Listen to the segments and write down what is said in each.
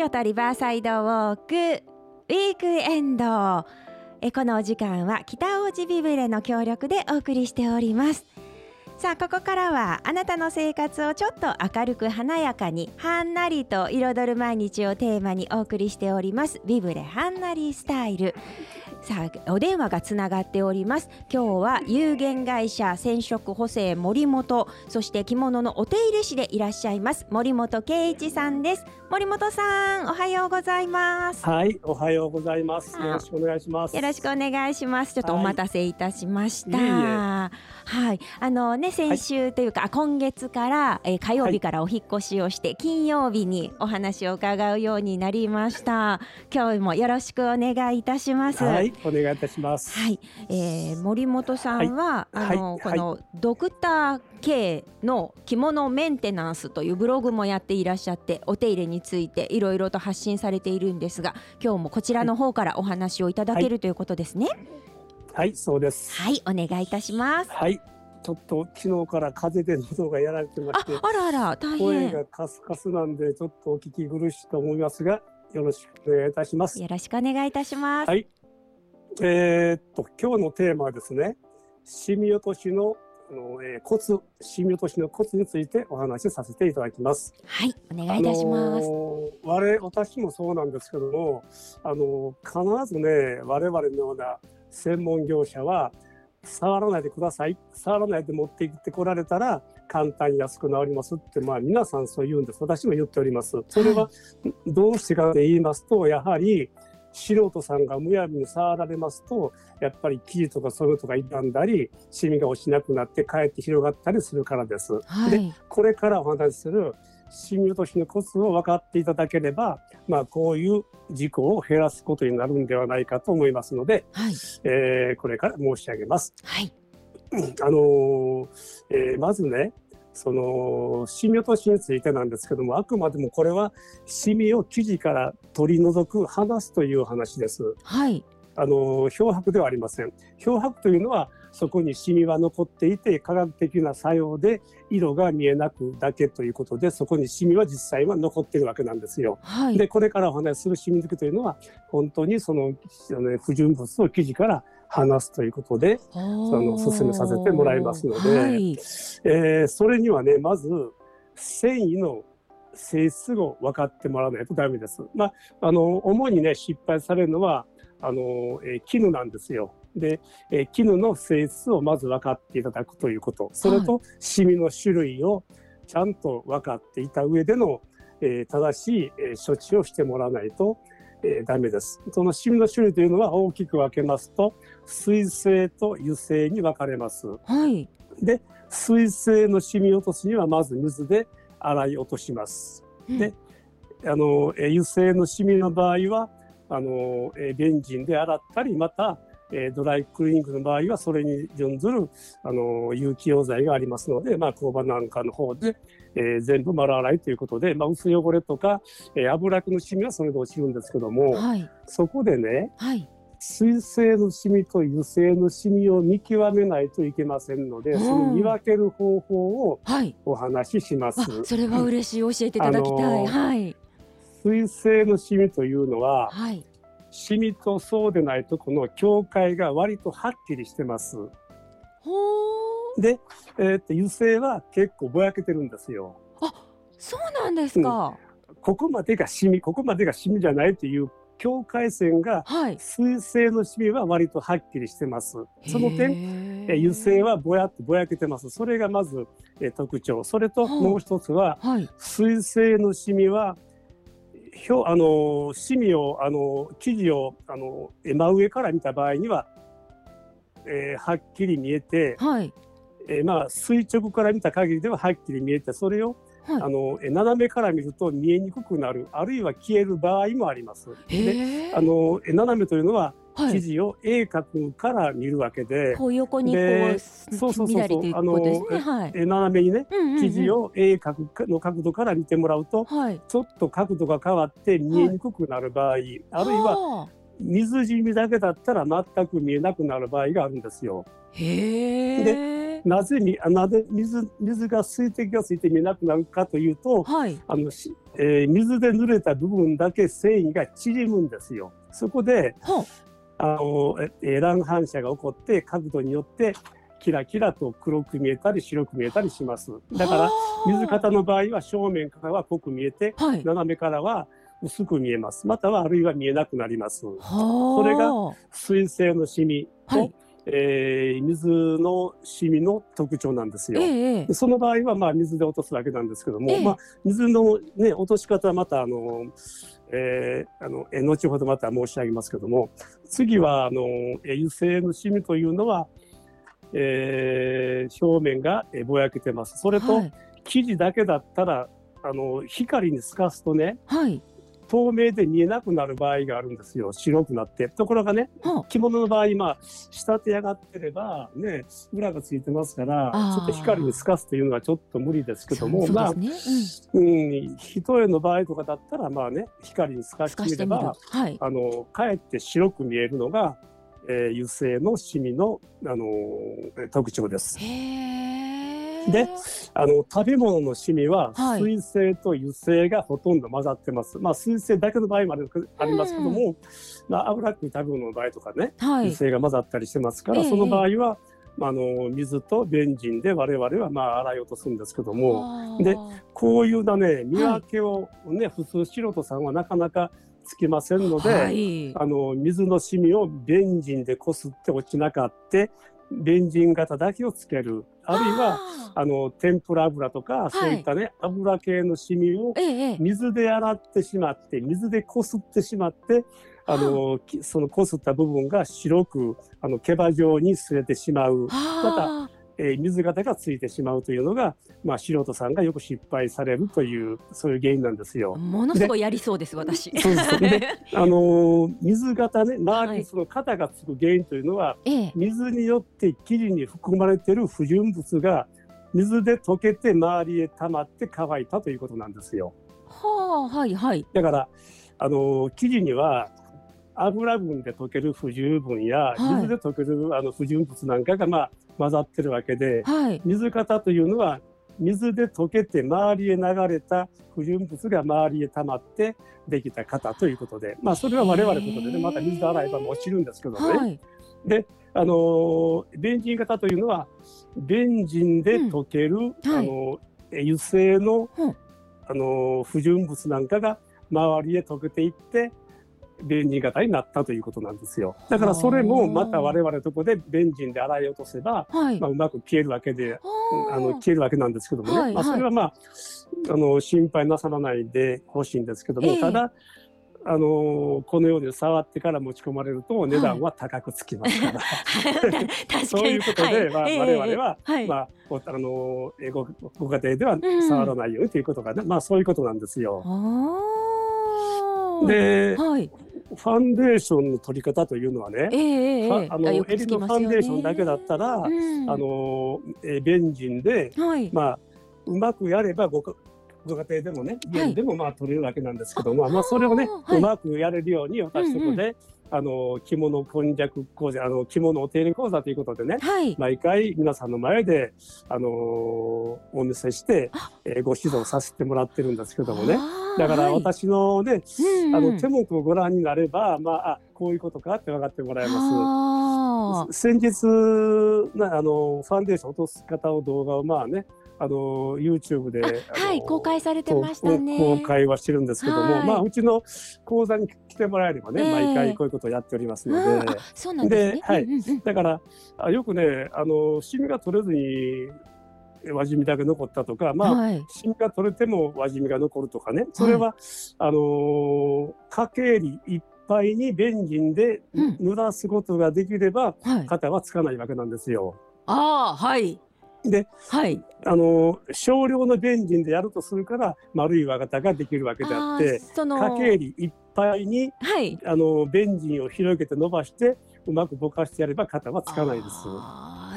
京都リバーサイドウォークウィークエンド。えこのお時間は北大路ビブレの協力でお送りしております。さあここからはあなたの生活をちょっと明るく華やかにはんなりと彩る毎日をテーマにお送りしております。ビブレはんなりスタイル。さあお電話がつながっております。今日は有限会社染色補正森本そして着物のお手入れ師でいらっしゃいます。森本圭一さんです。森本さんおはようございます。はいおはようございます。よろしくお願いします。よろしくお願いします。ちょっとお待たせいたしました、はい、はい、あのね先週というか、はい、今月から、えー、火曜日からお引越しをして、はい、金曜日にお話を伺うようになりました今日もよろしくお願いいたしますはいお願いいたします。はい、えー、森本さんは、はい、あの、はい、この、ドクター K の着物メンテナンスというブログもやっていらっしゃってお手入れについていろいろと発信されているんですが今日もこちらの方からお話をいただける、ということですね。はい、そうです。はい、お願いいたします。はい。ちょっと昨日から風邪で喉がやられてましてあらあら大変声がカスカスなんでちょっとお聞き苦しいと思いますがよろしくお願いいたしますよろしくお願いいたしますはいえー、っと今日のテーマはですねシミ落としのの、えー、コツシミ落としのコツについてお話しさせていただきます。はいお願いいたします。あのー、我私もそうなんですけどもあのー、必ずね我々のような専門業者は触らないでください。触らないで持ってきてこられたら簡単に安く治りますってまあ皆さんそう言うんです。私も言っております。それはどうしてかと言いますとやはり素人さんがむやみに触られますとやっぱり生地とかそういうのとか傷んだりシミが落ちなくなってかえって広がったりするからです。はい、でこれからお話しするシミ落としのコツを分かっていただければ、まあ、こういう事故を減らすことになるんではないかと思いますので、はい、えー、これから申し上げます。はい、あのー、えー、まずねそのシミ落としについてなんですけどもあくまでもこれはシミを生地から取り除く離すという話です。はいあの漂白ではありません漂白というのはそこにシミは残っていて科学的な作用で色が見えなくだけということでそこにシミは実際は残っているわけなんですよ。はい、でこれからお話しするシミ抜きというのは本当にその不純物を生地から話すということでその進めさせてもらいますので、はい、えー、それにはねまず繊維の性質を分かってもらわないとダメです。まあ、あの主にね失敗されるのはあの、えー、絹なんですよ。で、えー、絹の性質をまず分かっていただくということ、それとシミの種類をちゃんと分かっていた上での、えー、正しい、えー、処置をしてもらわないと、えー、ダメです。そのシミの種類というのは大きく分けますと、水性と油性に分かれます。はい。で、水性のシミ落としにはまず水で洗い落とします。うん、で、あの、油性のシミの場合は、あの、えー、ベンジンで洗ったり、また、えー、ドライクリーニングの場合はそれに準ずるあの有機溶剤がありますので、まあ、工場なんかの方で、えー、全部丸洗いということで、まあ、薄汚れとか、えー、油くのシミはそれで落ちるんですけども、はい、そこでね、はい、水性のシミと油性のシミを見極めないといけませんので、その見分ける方法をお話しします。はい、それは嬉しい、教えていただきたい。はい。水性のシミというのは、はい、シミとそうでないとこの境界が割とはっきりしてます。で、えー、っと油性は結構ぼやけてるんですよ。あ、そうなんですか。うん、ここまでがシミ、ここまでがシミじゃないという境界線が、はい、水性のシミは割とはっきりしてます。その点、え油性はぼやっとぼやけてます。それがまず、え特徴。それともう一つは、はい、水性のシミは表あのシミをあの生地をあの真上から見た場合には、えー、はっきり見えて、はい。えー、まあ垂直から見た限りでははっきり見えてそれを、はい、あの斜めから見ると見えにくくなるあるいは消える場合もあります。であの斜めというのは記事を鋭角から見るわけで、こう横にこうそうそうそうそう。あの、はい、斜めにね、記事を鋭角の角度から見てもらうと、はい、ちょっと角度が変わって見えにくくなる場合、はい、あるいは水染みだけだったら全く見えなくなる場合があるんですよ。へでえなぜにあなぜ水水が水滴がついて見えなくなるかというとはい。あの、しえー水で濡れた部分だけ繊維が縮むんですよ。そこで。あのえー乱反射が起こって角度によってキラキラと黒く見えたり白く見えたりします。だから水型の場合は正面からは濃く見えてはい。斜めからは薄く見えます。またはあるいは見えなくなります。はそれが水性のシミと、はいえー水のシミの特徴なんですよ。えその場合はまあ水で落とすわけなんですけども、ええまあ、水の、ね、落とし方はまたあの、えーあのえー後ほどまた申し上げますけども次はあのえー油性のシミというのは、えー表面がえーぼやけてます。それと、はい。生地だけだったらあの光に透かすとねはい。透明で見えなくなる場合があるんですよ白くなってところがねは着物の場合まあ仕立て上がってればね裏がついてますからちょっと光に透かすというのはちょっと無理ですけどもまあ。うん一重の場合とかだったらまあね光に透かうん。してみればはい。あのかえって白く見えるのが、えー油性のシミの、あのー特徴です。へえ。であの食べ物のシミははい。水性と油性がほとんど混ざってます。まあ水性だけの場合もありますけども、まあ脂っこい食べ物の場合とかね、はい。油性が混ざったりしてますから、ええその場合は、まあ、あの水とベンジンで我々はまあ洗い落とすんですけども、でこういうなね見分けをね、普通素人さんはなかなかつきませんので、はい。あの水のシミをベンジンでこすって落ちなかってベンジン型だけをつけるあるいはああの天ぷら油とか、そういったね油系のシミを。水で洗ってしまって水でこすってしまってあのきそのこすった部分が白くあの毛羽状に擦れてしまう、はあ。えー水型がついてしまうというのが、まあ、素人さんがよく失敗されるというそういう原因なんですよ。ものすごいやりそうです私。そうですで あのー水型ね周はいりにその型がつく原因というのは、ええ。水によって生地に含まれている不純物が水で溶けて周りへ溜まって乾いたということなんですよ。はあはいはい。だからあの生地には油分で溶ける不十分やはい水で溶けるあの不純物なんかがまあ混ざってるわけではい。水型というのは水で溶けて周りへ流れた不純物が周りへ溜まってできた型ということで。まあそれは我々のことでねまた水で洗えば落ちるんですけどね、はい。あのーベンジン型というのはベンジンで溶ける、はい。あのえ油性の、うん。あのー不純物なんかが周りへ溶けていってベンジン型になったということなんですよ。だからそれもまた我々のとこでベンジンで洗い落とせば、はい。まあ、うまく消えるわけではあの消えるわけなんですけどもね、まあ、はい。はいそれはまああの心配なさらないでほしいんですけども、ええ。ただあのこのように触ってから持ち込まれると値段は高くつきますから、確かに。そういうことで、まあ、ええ我々は、はい。まあ、おあのえごご家庭ではん触らないようにということがね、まあそういうことなんですよ。で、はい。ファンデーションの取り方というのはね、ええええファあの襟のファンデーションだけだったら、うん。あのえベンジンで、はい。まあ、うまくやればごかご家庭でもね家でもまあ取れるわけなんですけども、まあ、それをね、うまくやれるように私のとこで、あの着物今弱講座あの着物お手入れ講座ということでねはい。毎回皆さんの前で、あのーお見せしてあ、えーご指導させてもらってるんですけどもね。だからはい。私のね、うんうん。あの手元をご覧になれば、まあ、あこういうことかって分かってもらえまあす。先日なあのファンデーション落とす方の動画をまあねあの YouTube ではい公開されてましたね。公開はしてるんですけども、はいまあうちの講座に来てもらえればね、ええ毎回こういうことをやっておりますので、そうなんですね。ではいうんうんうんだからあよくねあのシミが取れずに輪染みだけ残ったとかまあ、はい。シミが取れても輪染みが残るとかねそれは、あの家計にいっぱいにベンジンでうん濡らすことができれば、はい。型はつかないわけなんですよ。ああはい。ではい。あの少量のベンジンでやるとするから丸い輪型ができるわけであってーその家計にいっぱいにはい。あのベンジンを広げて伸ばしてうまくぼかしてやれば型はつかないです。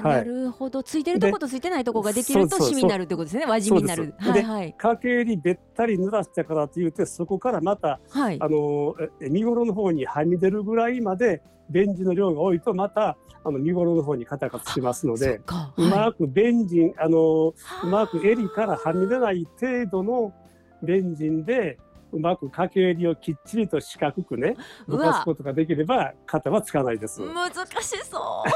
なるほど。ついてるとことついてないとこができるとシミになるってことですね。輪シミになる。はいはい。家計にべったり濡らしたからといってそこからまた、はい、あの見頃の方にはみ出るぐらいまでベンジンの量が多いとまたあの見頃の方にカタカタしますので、はい、うまくベンジンあのうまく襟からはみ出ない程度のベンジンでうまく掛け襟をきっちりと四角くね動かすことができれば肩はつかないです。難しそう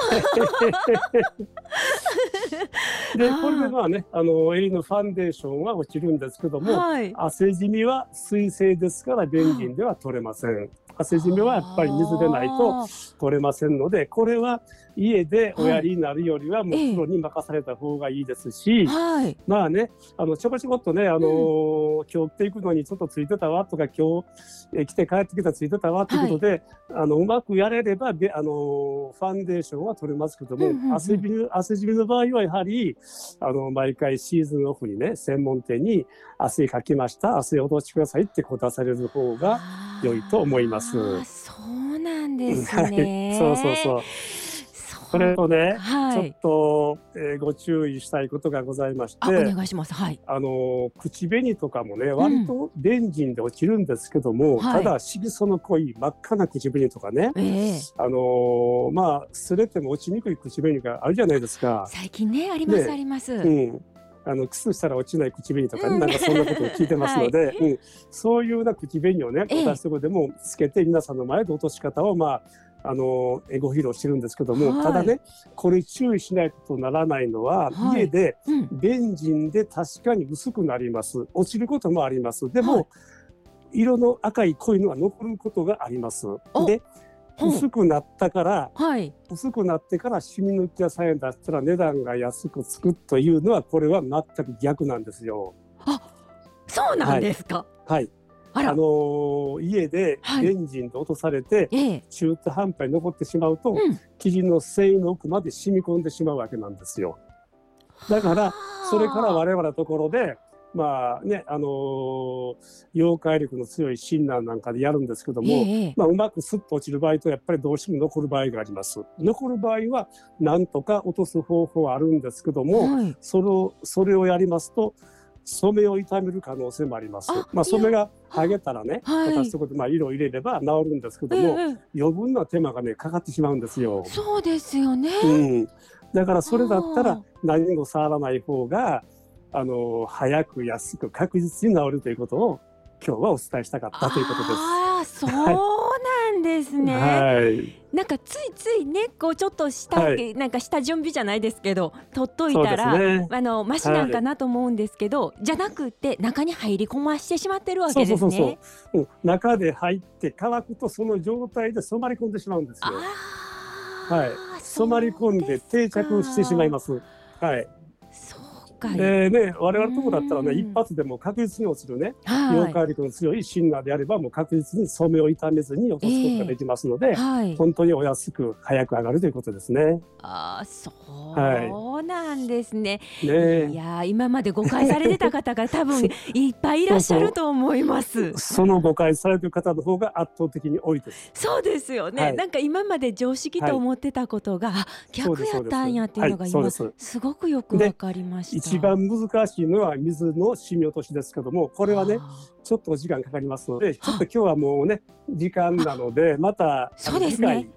で これでまあねあの襟のファンデーションは落ちるんですけども、はい、汗じみは水性ですから便利では取れません。汗じみはやっぱり水でないと取れませんのでこれは家でおやりになるよりはもうプロに任された方がいいですし、はい、まあねあのちょこちょこっとねあの、うん、今日着ていくのにちょっとついてたわとか今日、え来て帰ってきたついてたわということで、はい、あのうまくやれればあのファンデーションは取れますけども、うんうんうん、汗じみ汗じみの場合はやはりあの毎回シーズンオフにね専門店に汗かきました汗を落としてくださいってこう出される方が良いと思います。そうなんですね。そうそうそう。それとね、はい、ちょっと、えー、ご注意したいことがございまして、お願いします。はい。あの口紅とかもね、割とベンジンで落ちるんですけども、うん、ただ色素の濃い真っ赤な口紅とかね、はい、あのまあ擦れても落ちにくい口紅があるじゃないですか。最近ねあります、ね、あります。うん。あのキスしたら落ちない口紅とかね、うん、なんかそんなことを聞いてますので、はい、うん、そういうような口紅をね私とこでもつけて皆さんの前で落とし方をまああのご披露してるんですけども、はい、ただねこれ注意しないとならないのは、はい、家で、ベンジンで確かに薄くなります。落ちることもあります。でも、色の赤い濃いのは残ることがあります。で薄くなったから、はい、薄くなってから染み抜き屋さんへ出したら値段が安くつくというのはこれは全く逆なんですよ。あそうなんですか。はい、はい、あのー、家でエンジンで落とされて、はい、中途半端に残ってしまうと、うん、生地の繊維の奥まで染み込んでしまうわけなんですよ。だからそれから我々のところでまあね、あのー、溶解力の強いシンナーなんかでやるんですけども、えー、まあ、うまくスッと落ちる場合とやっぱりどうしても残る場合があります。残る場合はなんとか落とす方法はあるんですけども、はい、それをそれをやりますと染めを傷める可能性もあります。まあ、染めが剥げたらね、はい、私とこでまあ色を入れれば治るんですけども、えー、余分な手間がねかかってしまうんですよ。そうですよね。うん、だからそれだったら何も触らない方があの早く安く確実に治るということを今日はお伝えしたかったということです。ああ、そうですね。はい、なんかついついね、こうちょっとした、はい、なんか下準備じゃないですけど、取っといたら、ね、あのマシなんかなと思うんですけど、はい、じゃなくて中に入り込ましてしまってるわけですね。そうそうそうそう、うん、中で入って乾くとその状態で染まり込んでしまうんですよ。はい。染まり込んで定着してしまいます。はい。でね、我々のところだったらね、一発でも確実に落ちるね、溶解力の強いシンナーであれば、もう確実に染めを傷めずに落とすことができますので、えーはい、本当にお安く早く上がるということですね。あそうなんですね。はい、ねいや今まで誤解されてた方が多分 いっぱいいらっしゃると思います。その誤解されてる方の方が圧倒的に多いです。そうですよね。はい、なんか今まで常識と思ってたことが、逆やったんやっていうのが今すごくよくわかりました。一番難しいのは水の染み落としですけどもこれはねちょっとお時間かかりますのでちょっと今日はもうね時間なのでまたそうですね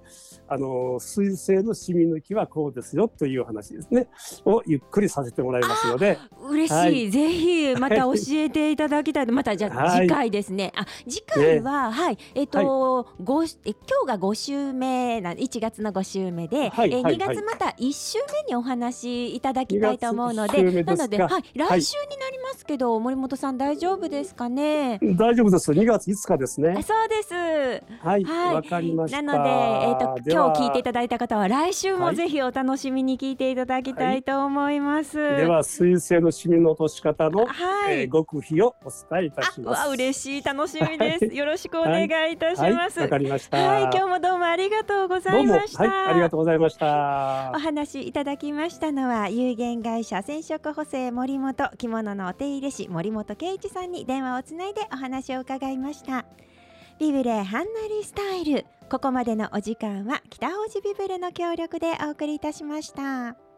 あの水性の染み抜きはこうですよという話ですね。をゆっくりさせてもらいますので。嬉しい、はい、ぜひまた教えていただきたい。またじゃあ次回ですね、はい、あ次回は、ね、はい。えっ、ー、と、はい、え今日が5週目な1月の5週目。で、はい、えー、2月また1週目にお話いただきたいと思うのでなので、はい、来週になりますけど、森本さん大丈夫ですかね？大丈夫です。2月5日ですね。そうです。はいわ、はい、かりました。なのでえっ、ー、と今日聞いていただいた方は来週もぜひお楽しみに聞いていただきたいと思います、はい、では水性のシミの落とし方の、はい。えー、極秘をお伝えいたします。わ嬉しい楽しみです、よろしくお願いいたします。わ、かりました。はい今日もどうもありがとうございました。ありがとうございました。お話いただきましたのは有限会社染色補正森本着物のお手入れ師森本圭一さんに電話をつないでお話を伺いました。ビブレハンナリスタイルここまでのお時間は北大路ビブルの協力でお送りいたしました。